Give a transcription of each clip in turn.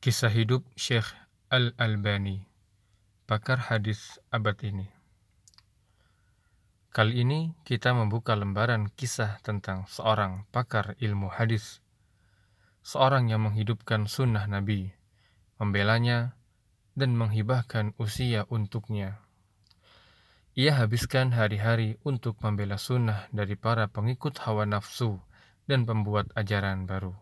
Kisah hidup Syekh Al-Albani, pakar hadis abad ini. Kali ini kita membuka lembaran kisah tentang seorang pakar ilmu hadis, seorang yang menghidupkan sunnah Nabi, membelanya, dan menghibahkan usia untuknya. Ia habiskan hari-hari untuk membela sunnah dari para pengikut hawa nafsu dan pembuat ajaran baru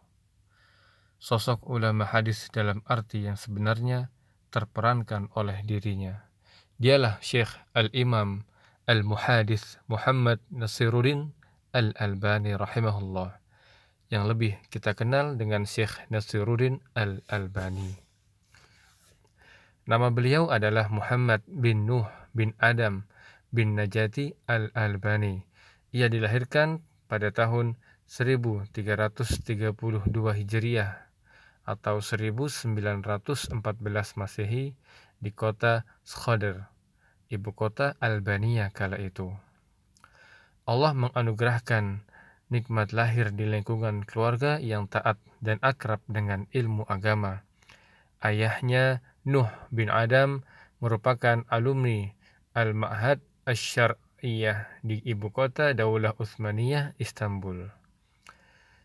sosok ulama hadis dalam arti yang sebenarnya terperankan oleh dirinya. Dialah Syekh Al-Imam Al-Muhadis Muhammad Nasiruddin Al-Albani rahimahullah yang lebih kita kenal dengan Syekh Nasiruddin Al-Albani. Nama beliau adalah Muhammad bin Nuh bin Adam bin Najati Al-Albani. Ia dilahirkan pada tahun 1332 Hijriah atau 1914 Masehi di kota Skhoder, ibu kota Albania kala itu. Allah menganugerahkan nikmat lahir di lingkungan keluarga yang taat dan akrab dengan ilmu agama. Ayahnya Nuh bin Adam merupakan alumni Al-Ma'had Asy-Syar'iyyah di ibu kota Daulah Utsmaniyah Istanbul.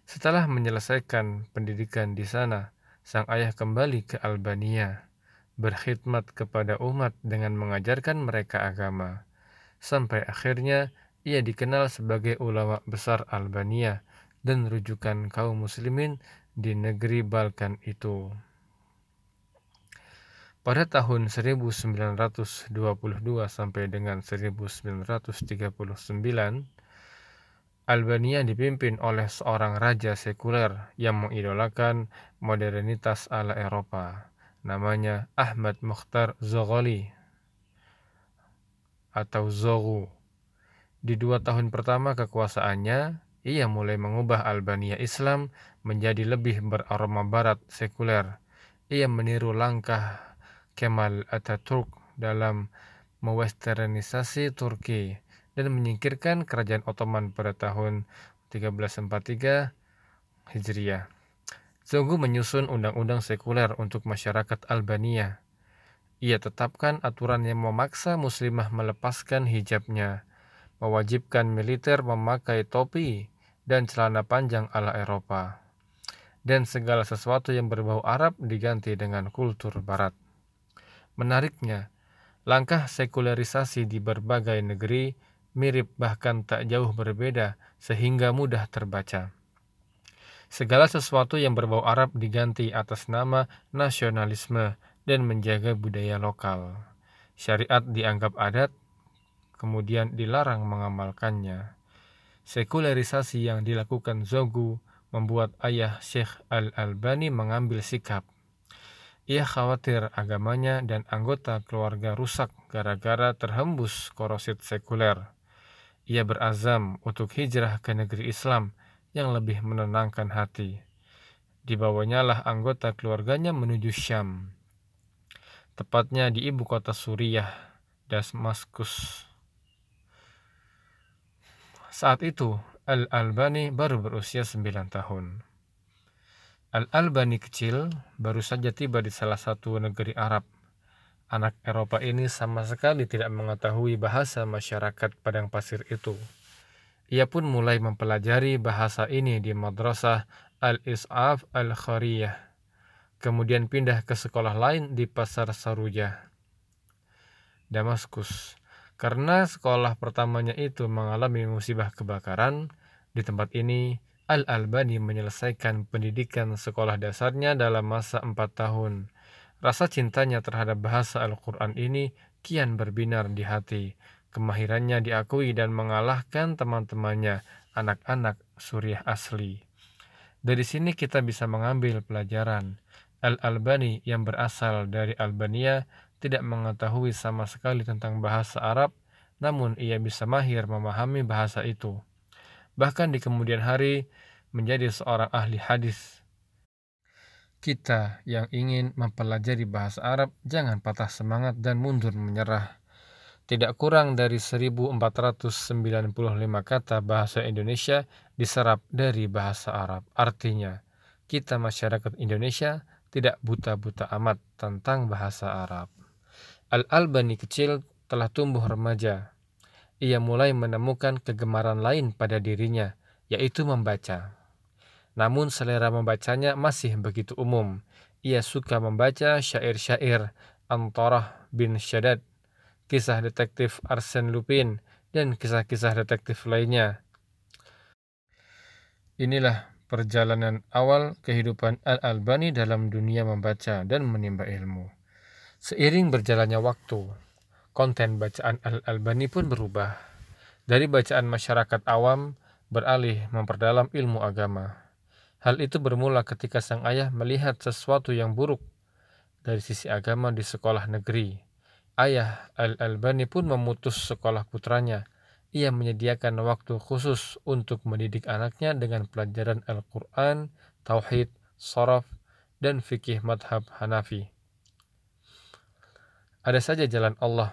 Setelah menyelesaikan pendidikan di sana, sang ayah kembali ke Albania, berkhidmat kepada umat dengan mengajarkan mereka agama. Sampai akhirnya ia dikenal sebagai ulama besar Albania dan rujukan kaum muslimin di negeri Balkan itu. Pada tahun 1922 sampai dengan 1939, Albania dipimpin oleh seorang raja sekuler yang mengidolakan modernitas ala Eropa. Namanya Ahmad Mukhtar Zogholi atau Zogu. Di dua tahun pertama kekuasaannya, ia mulai mengubah Albania Islam menjadi lebih beraroma barat sekuler. Ia meniru langkah Kemal Atatürk dalam mewesternisasi Turki dan menyingkirkan kerajaan Ottoman pada tahun 1343 Hijriah. Zogu menyusun undang-undang sekuler untuk masyarakat Albania. Ia tetapkan aturan yang memaksa muslimah melepaskan hijabnya, mewajibkan militer memakai topi dan celana panjang ala Eropa, dan segala sesuatu yang berbau Arab diganti dengan kultur Barat. Menariknya, langkah sekularisasi di berbagai negeri mirip bahkan tak jauh berbeda sehingga mudah terbaca. Segala sesuatu yang berbau Arab diganti atas nama nasionalisme dan menjaga budaya lokal. Syariat dianggap adat, kemudian dilarang mengamalkannya. Sekularisasi yang dilakukan Zogu membuat ayah Syekh Al-Albani mengambil sikap. Ia khawatir agamanya dan anggota keluarga rusak gara-gara terhembus korosit sekuler. Ia berazam untuk hijrah ke negeri Islam yang lebih menenangkan hati. Dibawanya lah anggota keluarganya menuju Syam, tepatnya di ibu kota Suriah, Damaskus. Saat itu, Al-Albani baru berusia 9 tahun. Al-Albani kecil baru saja tiba di salah satu negeri Arab Anak Eropa ini sama sekali tidak mengetahui bahasa masyarakat padang pasir itu. Ia pun mulai mempelajari bahasa ini di madrasah Al-Is'af Al-Khariyah. Kemudian pindah ke sekolah lain di Pasar Saruja, Damaskus. Karena sekolah pertamanya itu mengalami musibah kebakaran, di tempat ini Al-Albani menyelesaikan pendidikan sekolah dasarnya dalam masa empat tahun Rasa cintanya terhadap bahasa Al-Quran ini kian berbinar di hati. Kemahirannya diakui dan mengalahkan teman-temannya, anak-anak Suriah asli. Dari sini kita bisa mengambil pelajaran. Al-Albani yang berasal dari Albania tidak mengetahui sama sekali tentang bahasa Arab, namun ia bisa mahir memahami bahasa itu. Bahkan di kemudian hari menjadi seorang ahli hadis kita yang ingin mempelajari bahasa Arab jangan patah semangat dan mundur menyerah. Tidak kurang dari 1495 kata bahasa Indonesia diserap dari bahasa Arab. Artinya, kita masyarakat Indonesia tidak buta-buta amat tentang bahasa Arab. Al-Albani kecil telah tumbuh remaja. Ia mulai menemukan kegemaran lain pada dirinya, yaitu membaca. Namun selera membacanya masih begitu umum. Ia suka membaca syair-syair Antarah bin Shaddad, kisah detektif Arsène Lupin, dan kisah-kisah detektif lainnya. Inilah perjalanan awal kehidupan Al-Albani dalam dunia membaca dan menimba ilmu. Seiring berjalannya waktu, konten bacaan Al-Albani pun berubah. Dari bacaan masyarakat awam beralih memperdalam ilmu agama. Hal itu bermula ketika sang ayah melihat sesuatu yang buruk dari sisi agama di sekolah negeri. Ayah Al-Albani pun memutus sekolah putranya. Ia menyediakan waktu khusus untuk mendidik anaknya dengan pelajaran Al-Quran, Tauhid, Soraf, dan fikih madhab Hanafi. Ada saja jalan Allah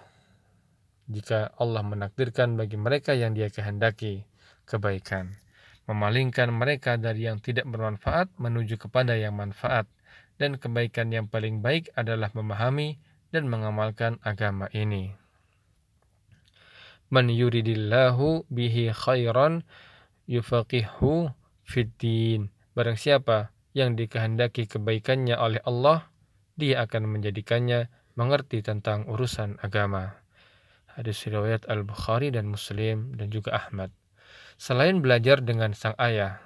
jika Allah menakdirkan bagi mereka yang dia kehendaki kebaikan. Memalingkan mereka dari yang tidak bermanfaat menuju kepada yang manfaat. Dan kebaikan yang paling baik adalah memahami dan mengamalkan agama ini. Man yuridillahu bihi khairan yufaqihu fiddin. Barang siapa yang dikehendaki kebaikannya oleh Allah, dia akan menjadikannya mengerti tentang urusan agama. Hadis riwayat Al-Bukhari dan Muslim dan juga Ahmad. Selain belajar dengan sang ayah,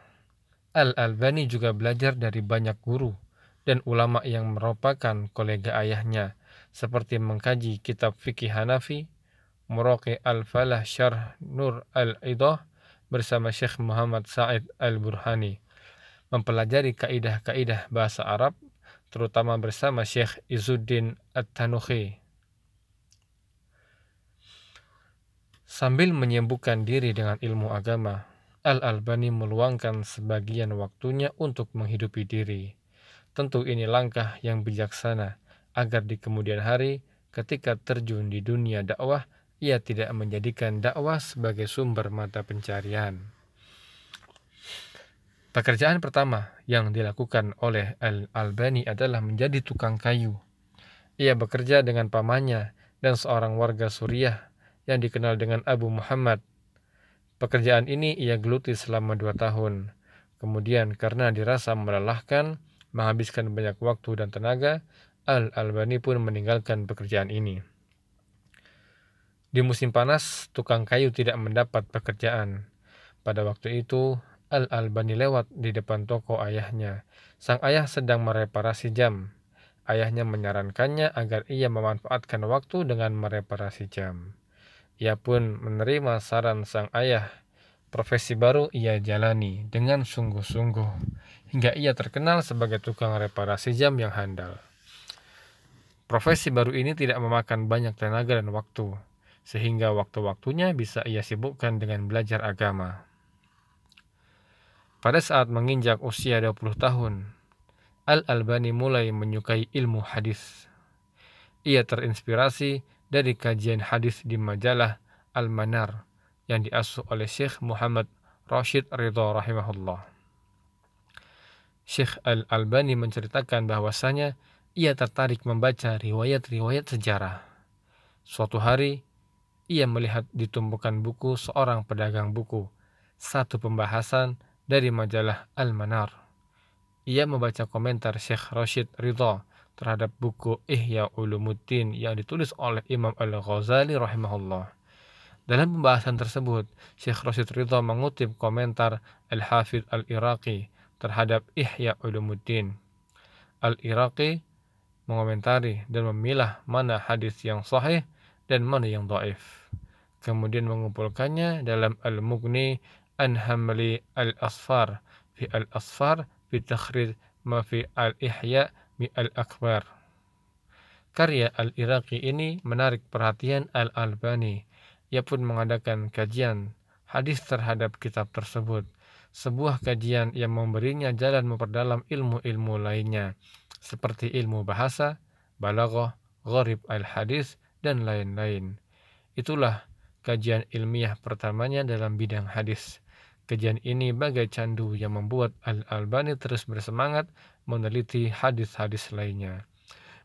Al-Albani juga belajar dari banyak guru dan ulama yang merupakan kolega ayahnya, seperti mengkaji kitab fikih Hanafi, Muraqi Al-Falah Syarh Nur Al-Idah bersama Syekh Muhammad Sa'id Al-Burhani, mempelajari kaidah-kaidah bahasa Arab terutama bersama Syekh Izuddin At-Tanuhi. Sambil menyembuhkan diri dengan ilmu agama, Al-Albani meluangkan sebagian waktunya untuk menghidupi diri. Tentu ini langkah yang bijaksana agar di kemudian hari ketika terjun di dunia dakwah ia tidak menjadikan dakwah sebagai sumber mata pencarian. Pekerjaan pertama yang dilakukan oleh Al-Albani adalah menjadi tukang kayu. Ia bekerja dengan pamannya dan seorang warga Suriah yang dikenal dengan Abu Muhammad. Pekerjaan ini ia geluti selama dua tahun. Kemudian karena dirasa melelahkan, menghabiskan banyak waktu dan tenaga, Al-Albani pun meninggalkan pekerjaan ini. Di musim panas, tukang kayu tidak mendapat pekerjaan. Pada waktu itu, Al-Albani lewat di depan toko ayahnya. Sang ayah sedang mereparasi jam. Ayahnya menyarankannya agar ia memanfaatkan waktu dengan mereparasi jam. Ia pun menerima saran sang ayah. Profesi baru ia jalani dengan sungguh-sungguh hingga ia terkenal sebagai tukang reparasi jam yang handal. Profesi baru ini tidak memakan banyak tenaga dan waktu, sehingga waktu-waktunya bisa ia sibukkan dengan belajar agama. Pada saat menginjak usia 20 tahun, Al-Albani mulai menyukai ilmu hadis. Ia terinspirasi dari kajian hadis di majalah Al-Manar yang diasuh oleh Syekh Muhammad Rashid Ridha rahimahullah. Syekh Al-Albani menceritakan bahwasanya ia tertarik membaca riwayat-riwayat sejarah. Suatu hari, ia melihat di tumpukan buku seorang pedagang buku, satu pembahasan dari majalah Al-Manar. Ia membaca komentar Syekh Rashid Ridha terhadap buku Ihya Ulumuddin yang ditulis oleh Imam Al-Ghazali rahimahullah. Dalam pembahasan tersebut, Syekh Rashid Ridha mengutip komentar Al-Hafidh Al-Iraqi terhadap Ihya Ulumuddin. Al-Iraqi mengomentari dan memilah mana hadis yang sahih dan mana yang dhaif. Kemudian mengumpulkannya dalam Al-Mughni an hamli al-asfar fi al-asfar fi takhrij ma fi al-ihya mi al-akbar. Karya al-Iraqi ini menarik perhatian al-Albani. Ia pun mengadakan kajian hadis terhadap kitab tersebut. Sebuah kajian yang memberinya jalan memperdalam ilmu-ilmu lainnya, seperti ilmu bahasa, balaghah, gharib al-hadis, dan lain-lain. Itulah kajian ilmiah pertamanya dalam bidang hadis. Kajian ini bagai candu yang membuat Al-Albani terus bersemangat meneliti hadis-hadis lainnya.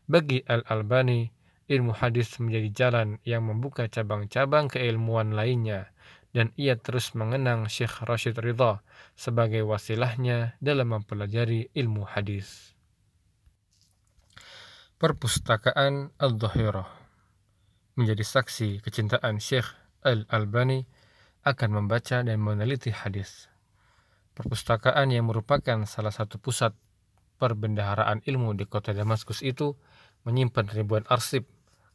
Bagi Al-Albani, ilmu hadis menjadi jalan yang membuka cabang-cabang keilmuan lainnya dan ia terus mengenang Syekh Rashid Ridha sebagai wasilahnya dalam mempelajari ilmu hadis. Perpustakaan Al-Dhahirah menjadi saksi kecintaan Syekh Al-Albani akan membaca dan meneliti hadis. Perpustakaan yang merupakan salah satu pusat perbendaharaan ilmu di kota Damaskus itu menyimpan ribuan arsip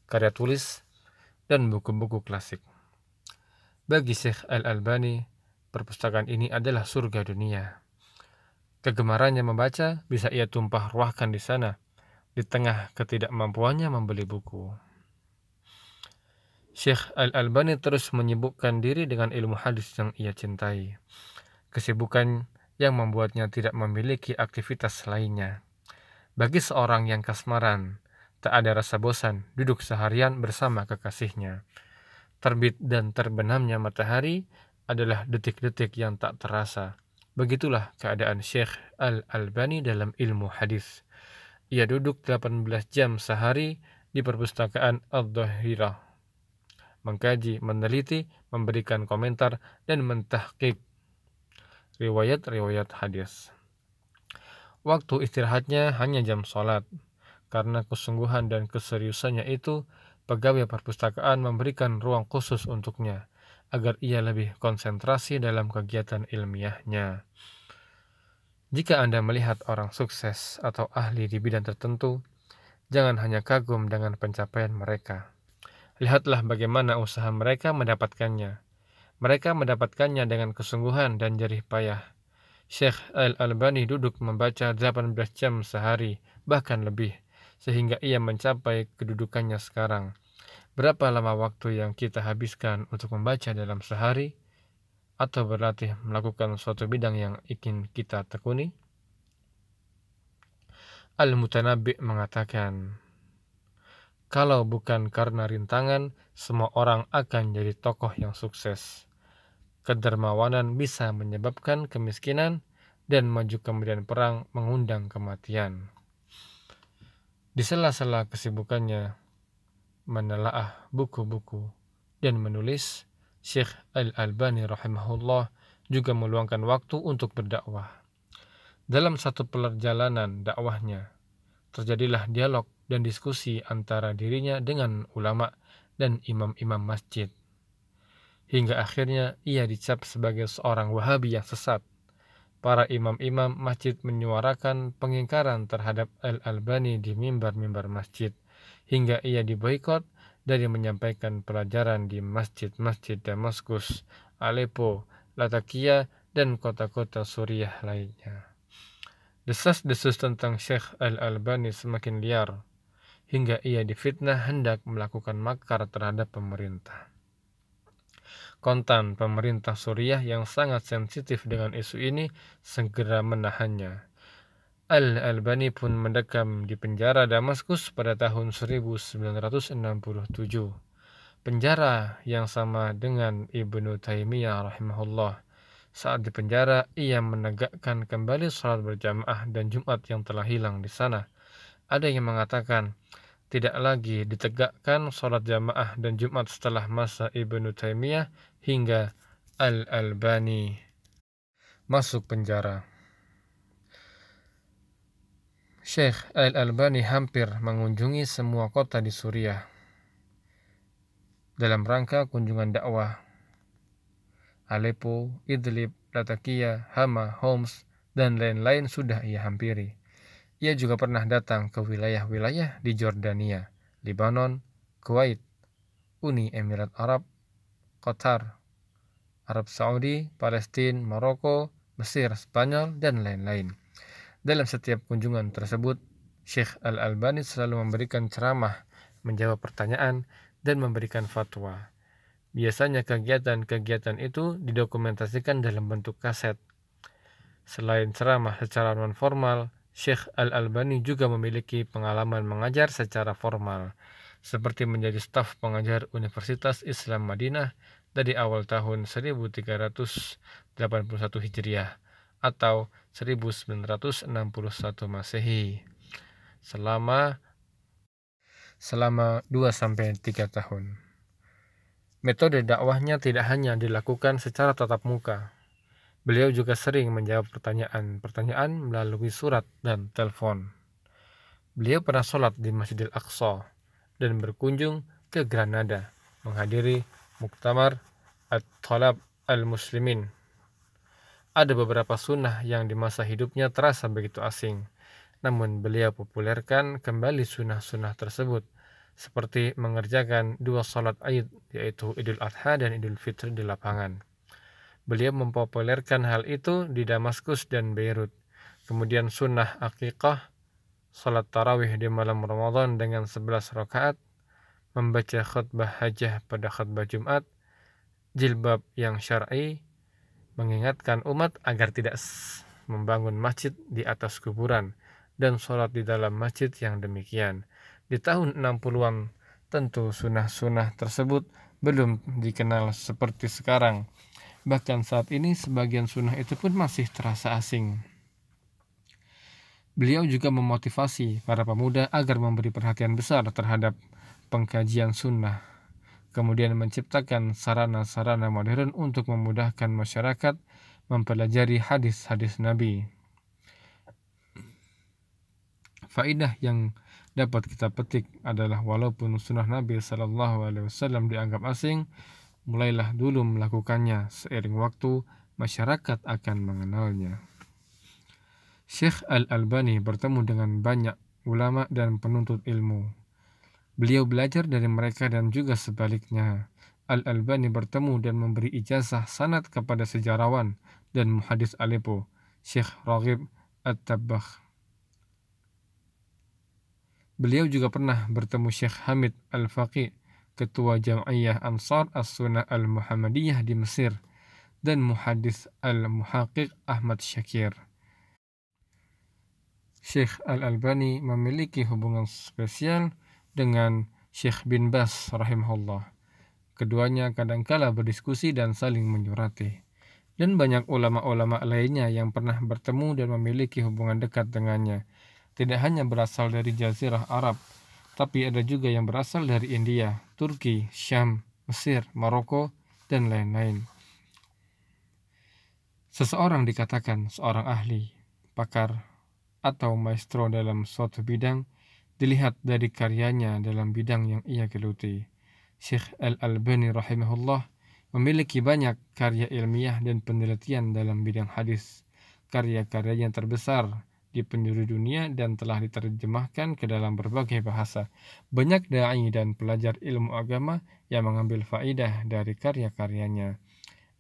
karya tulis, dan buku-buku klasik. Bagi Syekh Al-Albani, perpustakaan ini adalah surga dunia. Kegemarannya membaca bisa ia tumpah ruahkan di sana, di tengah ketidakmampuannya membeli buku. Syekh Al-Albani terus menyibukkan diri dengan ilmu hadis yang ia cintai. Kesibukan yang membuatnya tidak memiliki aktivitas lainnya. Bagi seorang yang kasmaran, Tak ada rasa bosan duduk seharian bersama kekasihnya. Terbit dan terbenamnya matahari adalah detik-detik yang tak terasa. Begitulah keadaan Syekh Al-Albani dalam ilmu hadis. Ia duduk 18 jam sehari di perpustakaan Al-Dhahirah. Mengkaji, meneliti, memberikan komentar, dan mentahkik riwayat-riwayat hadis. Waktu istirahatnya hanya jam sholat. Karena kesungguhan dan keseriusannya itu, pegawai perpustakaan memberikan ruang khusus untuknya, agar ia lebih konsentrasi dalam kegiatan ilmiahnya. Jika Anda melihat orang sukses atau ahli di bidang tertentu, jangan hanya kagum dengan pencapaian mereka. Lihatlah bagaimana usaha mereka mendapatkannya. Mereka mendapatkannya dengan kesungguhan dan jerih payah. Syekh Al-Albani duduk membaca 18 jam sehari, bahkan lebih sehingga ia mencapai kedudukannya sekarang. Berapa lama waktu yang kita habiskan untuk membaca dalam sehari atau berlatih melakukan suatu bidang yang ingin kita tekuni? Al-Mutanabbi mengatakan, kalau bukan karena rintangan, semua orang akan jadi tokoh yang sukses. Kedermawanan bisa menyebabkan kemiskinan dan maju kemudian perang mengundang kematian. Di sela-sela kesibukannya menelaah buku-buku dan menulis, Syekh Al-Albani rahimahullah juga meluangkan waktu untuk berdakwah. Dalam satu perjalanan dakwahnya, terjadilah dialog dan diskusi antara dirinya dengan ulama dan imam-imam masjid. Hingga akhirnya ia dicap sebagai seorang wahabi yang sesat para imam-imam masjid menyuarakan pengingkaran terhadap Al-Albani di mimbar-mimbar masjid, hingga ia diboikot dari menyampaikan pelajaran di masjid-masjid Damaskus, Aleppo, Latakia, dan kota-kota Suriah lainnya. Desas-desus tentang Syekh Al-Albani semakin liar, hingga ia difitnah hendak melakukan makar terhadap pemerintah kontan pemerintah Suriah yang sangat sensitif dengan isu ini segera menahannya. Al-Albani pun mendekam di penjara Damaskus pada tahun 1967. Penjara yang sama dengan Ibnu Taimiyah rahimahullah. Saat di penjara, ia menegakkan kembali sholat berjamaah dan Jumat yang telah hilang di sana. Ada yang mengatakan, tidak lagi ditegakkan sholat jamaah dan Jumat setelah masa Ibnu Taimiyah hingga Al-Albani masuk penjara. Syekh Al-Albani hampir mengunjungi semua kota di Suriah dalam rangka kunjungan dakwah. Aleppo, Idlib, Latakia, Hama, Homs, dan lain-lain sudah ia hampiri. Ia juga pernah datang ke wilayah-wilayah di Jordania, Lebanon, Kuwait, Uni Emirat Arab, Qatar, Arab Saudi, Palestina, Maroko, Mesir, Spanyol, dan lain-lain. Dalam setiap kunjungan tersebut, Syekh Al-Albani selalu memberikan ceramah, menjawab pertanyaan, dan memberikan fatwa. Biasanya kegiatan-kegiatan itu didokumentasikan dalam bentuk kaset. Selain ceramah secara non-formal, Syekh Al-Albani juga memiliki pengalaman mengajar secara formal, seperti menjadi staf pengajar Universitas Islam Madinah dari awal tahun 1381 Hijriah atau 1961 Masehi selama selama 2 sampai 3 tahun. Metode dakwahnya tidak hanya dilakukan secara tatap muka. Beliau juga sering menjawab pertanyaan-pertanyaan melalui surat dan telepon. Beliau pernah sholat di Masjidil Aqsa dan berkunjung ke Granada menghadiri Muktamar At-Talab Al-Muslimin. Ada beberapa sunnah yang di masa hidupnya terasa begitu asing, namun beliau populerkan kembali sunnah-sunnah tersebut seperti mengerjakan dua salat Aid yaitu Idul Adha dan Idul Fitri di lapangan. Beliau mempopulerkan hal itu di Damaskus dan Beirut. Kemudian sunnah akikah, salat tarawih di malam Ramadan dengan 11 rakaat, membaca khutbah hajah pada khutbah Jumat, jilbab yang syar'i, mengingatkan umat agar tidak membangun masjid di atas kuburan, dan sholat di dalam masjid yang demikian di tahun 60-an tentu sunnah-sunnah tersebut belum dikenal seperti sekarang. Bahkan saat ini sebagian sunnah itu pun masih terasa asing. Beliau juga memotivasi para pemuda agar memberi perhatian besar terhadap pengkajian sunnah, kemudian menciptakan sarana-sarana modern untuk memudahkan masyarakat mempelajari hadis-hadis Nabi. Faidah yang dapat kita petik adalah walaupun sunnah Nabi Shallallahu Alaihi Wasallam dianggap asing, mulailah dulu melakukannya seiring waktu masyarakat akan mengenalnya. Syekh Al-Albani bertemu dengan banyak ulama dan penuntut ilmu. Beliau belajar dari mereka dan juga sebaliknya. Al-Albani bertemu dan memberi ijazah sanad kepada sejarawan dan muhadis Aleppo, Syekh Raghib At-Tabbakh. Beliau juga pernah bertemu Syekh Hamid Al-Faqih, Ketua Jam'iyah Ansar As-Sunnah Al-Muhammadiyah di Mesir, dan muhadis Al-Muhaqiq Ahmad Syakir. Syekh Al-Albani memiliki hubungan spesial dengan Syekh bin Bas rahimahullah. Keduanya kadangkala berdiskusi dan saling menyurati. Dan banyak ulama-ulama lainnya yang pernah bertemu dan memiliki hubungan dekat dengannya tidak hanya berasal dari Jazirah Arab, tapi ada juga yang berasal dari India, Turki, Syam, Mesir, Maroko, dan lain-lain. Seseorang dikatakan seorang ahli, pakar, atau maestro dalam suatu bidang dilihat dari karyanya dalam bidang yang ia geluti. Syekh Al-Albani rahimahullah memiliki banyak karya ilmiah dan penelitian dalam bidang hadis. Karya-karyanya terbesar di penjuru dunia dan telah diterjemahkan ke dalam berbagai bahasa. Banyak dai dan pelajar ilmu agama yang mengambil faidah dari karya-karyanya.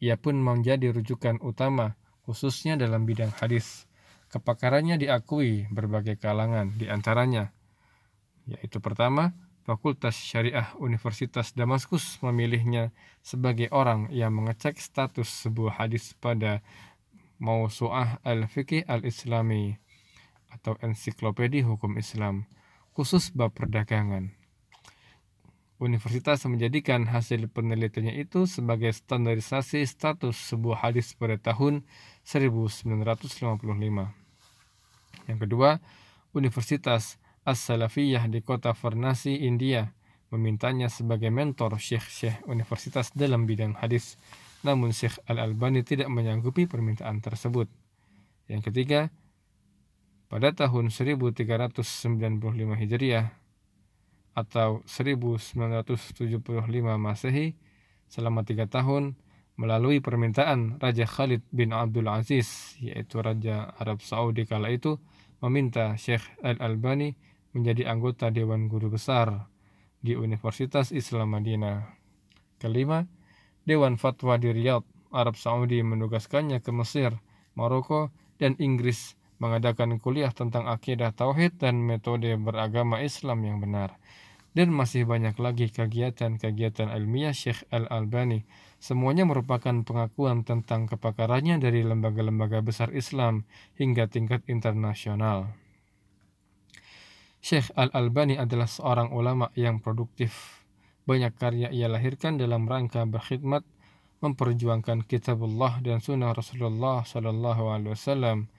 Ia pun menjadi rujukan utama khususnya dalam bidang hadis. Kepakarannya diakui berbagai kalangan di antaranya yaitu pertama, Fakultas Syariah Universitas Damaskus memilihnya sebagai orang yang mengecek status sebuah hadis pada Mausu'ah Al-Fiqih Al-Islami atau ensiklopedia hukum Islam khusus bab perdagangan. Universitas menjadikan hasil penelitiannya itu sebagai standarisasi status sebuah hadis pada tahun 1955. Yang kedua, Universitas As-Salafiyah di kota Varnasi, India, memintanya sebagai mentor syekh-syekh universitas dalam bidang hadis. Namun Syekh Al-Albani tidak menyanggupi permintaan tersebut. Yang ketiga, pada tahun 1395 Hijriah atau 1975 Masehi selama tiga tahun melalui permintaan Raja Khalid bin Abdul Aziz yaitu Raja Arab Saudi kala itu meminta Syekh Al-Albani menjadi anggota Dewan Guru Besar di Universitas Islam Madinah. Kelima, Dewan Fatwa di Riyadh, Arab Saudi menugaskannya ke Mesir, Maroko, dan Inggris mengadakan kuliah tentang akidah tauhid dan metode beragama Islam yang benar. Dan masih banyak lagi kegiatan-kegiatan ilmiah Syekh Al-Albani. Semuanya merupakan pengakuan tentang kepakarannya dari lembaga-lembaga besar Islam hingga tingkat internasional. Syekh Al-Albani adalah seorang ulama yang produktif. Banyak karya ia lahirkan dalam rangka berkhidmat, memperjuangkan kitabullah dan sunnah Rasulullah Shallallahu Alaihi Wasallam.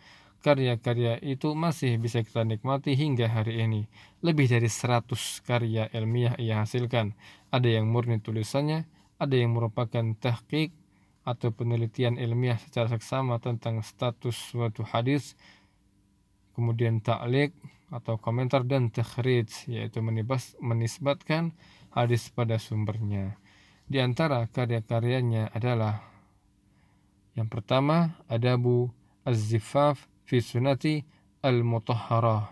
Karya-karya itu masih bisa kita nikmati hingga hari ini. Lebih dari 100 karya ilmiah ia hasilkan. Ada yang murni tulisannya, ada yang merupakan tahqiq atau penelitian ilmiah secara seksama tentang status suatu hadis, kemudian ta'liq atau komentar dan takhrij, yaitu menisbatkan hadis pada sumbernya. Di antara karya-karyanya adalah yang pertama Adabu Az-Zifaf fi Sunati Al-Mutahharah.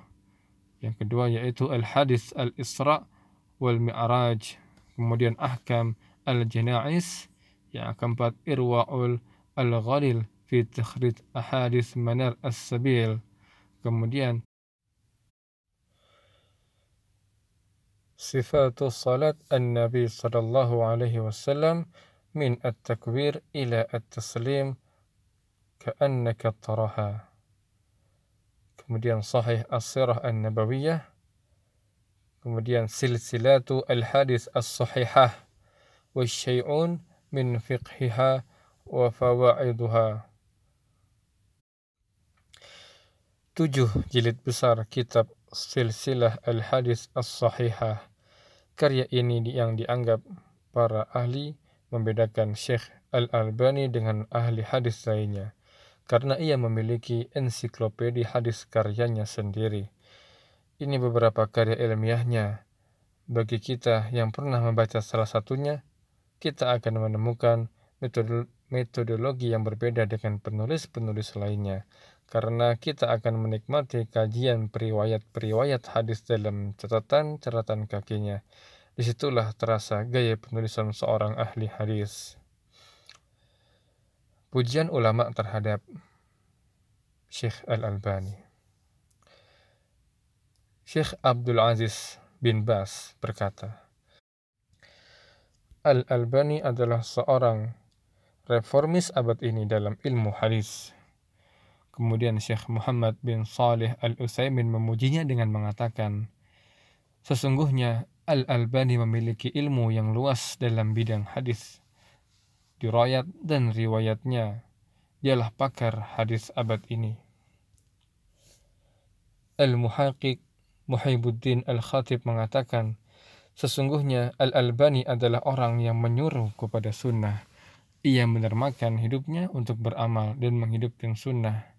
Yang kedua yaitu Al-Hadis Al-Isra wal Mi'raj. Kemudian Ahkam Al-Jana'is. Yang keempat Irwa'ul Al-Ghalil fi Takhrij Ahadis Manar As-Sabil. Kemudian صفات صلاة النبي صلى الله عليه وسلم من التكبير إلى التسليم كأنك تراها kemudian sahih as-sirah an-nabawiyah. Kemudian silsilatu al-hadis as-sahihah wasyai'un min fiqhiha wa fawaiduha. Tujuh jilid besar kitab silsilah al-hadis as-sahihah. Karya ini yang dianggap para ahli membedakan Syekh Al-Albani dengan ahli hadis lainnya karena ia memiliki ensiklopedi hadis karyanya sendiri. Ini beberapa karya ilmiahnya. Bagi kita yang pernah membaca salah satunya, kita akan menemukan metodologi yang berbeda dengan penulis-penulis lainnya karena kita akan menikmati kajian periwayat-periwayat hadis dalam catatan-catatan kakinya. Di situlah terasa gaya penulisan seorang ahli hadis. Pujian ulama terhadap Syekh Al-Albani. Syekh Abdul Aziz bin Bas berkata, Al-Albani adalah seorang reformis abad ini dalam ilmu hadis. Kemudian Syekh Muhammad bin Saleh Al-Utsaimin memujinya dengan mengatakan, Sesungguhnya Al-Albani memiliki ilmu yang luas dalam bidang hadis. Dirayat dan riwayatnya, dialah pakar hadis abad ini. Al-Muhaqiq Muhaibuddin Al-Khatib mengatakan, Sesungguhnya Al-Albani adalah orang yang menyuruh kepada sunnah. Ia menermakan hidupnya untuk beramal dan menghidupkan sunnah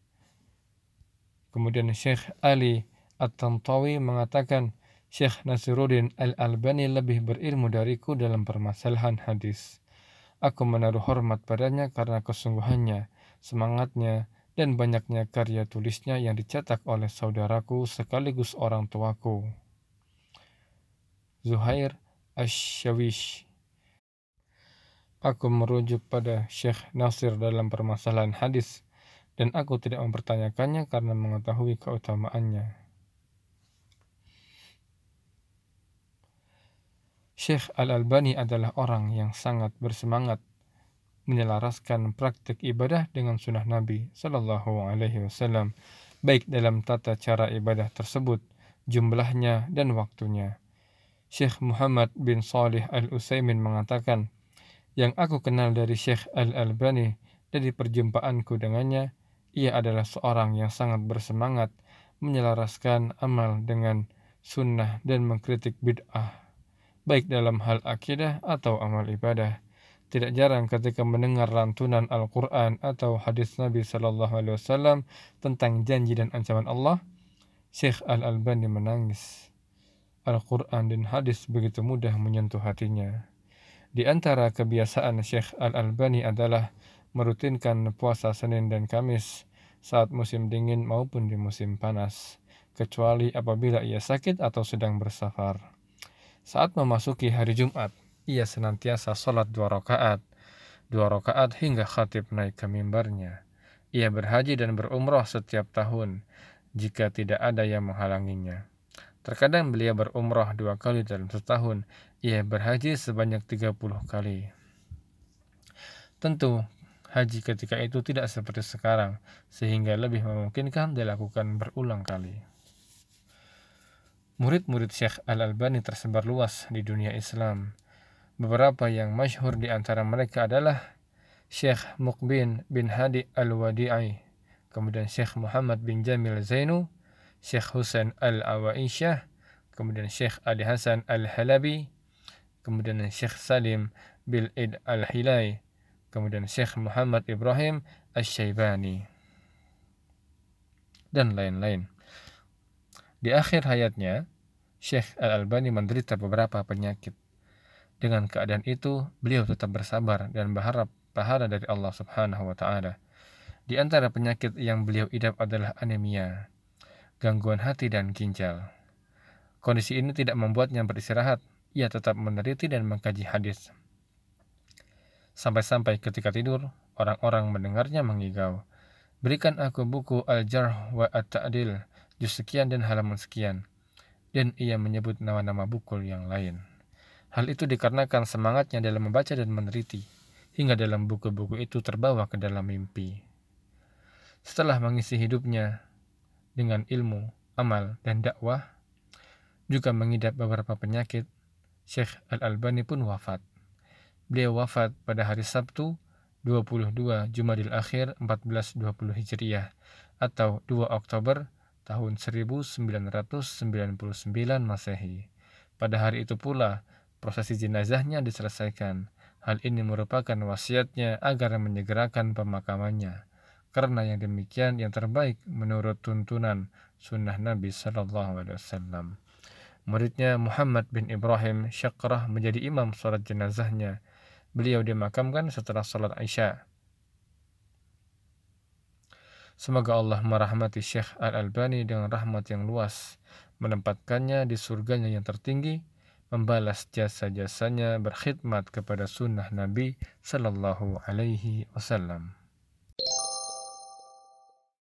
Kemudian Syekh Ali At-Tantawi mengatakan, Syekh Nasiruddin Al-Albani lebih berilmu dariku dalam permasalahan hadis. Aku menaruh hormat padanya karena kesungguhannya, semangatnya, dan banyaknya karya tulisnya yang dicetak oleh saudaraku sekaligus orang tuaku. Zuhair Ash-Shawish Aku merujuk pada Syekh Nasir dalam permasalahan hadis dan aku tidak mempertanyakannya karena mengetahui keutamaannya. Syekh Al-Albani adalah orang yang sangat bersemangat menyelaraskan praktik ibadah dengan sunnah Nabi Sallallahu Alaihi Wasallam, baik dalam tata cara ibadah tersebut, jumlahnya dan waktunya. Syekh Muhammad bin Salih Al-Utsaimin mengatakan, yang aku kenal dari Syekh Al-Albani dari perjumpaanku dengannya ia adalah seorang yang sangat bersemangat menyelaraskan amal dengan sunnah dan mengkritik bid'ah, baik dalam hal akidah atau amal ibadah. Tidak jarang ketika mendengar lantunan Al-Quran atau hadis Nabi Shallallahu Alaihi Wasallam tentang janji dan ancaman Allah, Syekh Al-Albani menangis. Al-Quran dan hadis begitu mudah menyentuh hatinya. Di antara kebiasaan Syekh Al-Albani adalah merutinkan puasa Senin dan Kamis saat musim dingin maupun di musim panas, kecuali apabila ia sakit atau sedang bersafar. Saat memasuki hari Jumat, ia senantiasa sholat dua rakaat, dua rakaat hingga khatib naik ke mimbarnya. Ia berhaji dan berumrah setiap tahun, jika tidak ada yang menghalanginya. Terkadang beliau berumrah dua kali dalam setahun, ia berhaji sebanyak 30 kali. Tentu, haji ketika itu tidak seperti sekarang, sehingga lebih memungkinkan dilakukan berulang kali. Murid-murid Syekh Al-Albani tersebar luas di dunia Islam. Beberapa yang masyhur di antara mereka adalah Syekh Mukbin bin Hadi Al-Wadi'i, kemudian Syekh Muhammad bin Jamil Zainu, Syekh Husain Al-Awaisyah, kemudian Syekh Ali Hasan Al-Halabi, kemudian Syekh Salim bil Id Al-Hilai, kemudian Syekh Muhammad Ibrahim Asy-Syaibani dan lain-lain. Di akhir hayatnya, Syekh Al-Albani menderita beberapa penyakit. Dengan keadaan itu, beliau tetap bersabar dan berharap pahala dari Allah Subhanahu wa taala. Di antara penyakit yang beliau idap adalah anemia, gangguan hati dan ginjal. Kondisi ini tidak membuatnya beristirahat, ia tetap meneliti dan mengkaji hadis. Sampai-sampai ketika tidur, orang-orang mendengarnya mengigau. Berikan aku buku Al-Jarh wa At-Ta'dil, juz sekian dan halaman sekian dan ia menyebut nama-nama buku yang lain. Hal itu dikarenakan semangatnya dalam membaca dan meneliti, hingga dalam buku-buku itu terbawa ke dalam mimpi. Setelah mengisi hidupnya dengan ilmu, amal, dan dakwah, juga mengidap beberapa penyakit, Syekh Al-Albani pun wafat. Beliau wafat pada hari Sabtu 22 Jumadil Akhir 1420 Hijriah atau 2 Oktober tahun 1999 Masehi. Pada hari itu pula, prosesi jenazahnya diselesaikan. Hal ini merupakan wasiatnya agar menyegerakan pemakamannya. Karena yang demikian yang terbaik menurut tuntunan sunnah Nabi Wasallam. Muridnya Muhammad bin Ibrahim Syakrah menjadi imam sholat jenazahnya. Beliau dimakamkan setelah sholat Aisyah. Semoga Allah merahmati Syekh Al-Albani dengan rahmat yang luas, menempatkannya di surganya yang tertinggi, membalas jasa-jasanya berkhidmat kepada sunnah Nabi Sallallahu Alaihi Wasallam.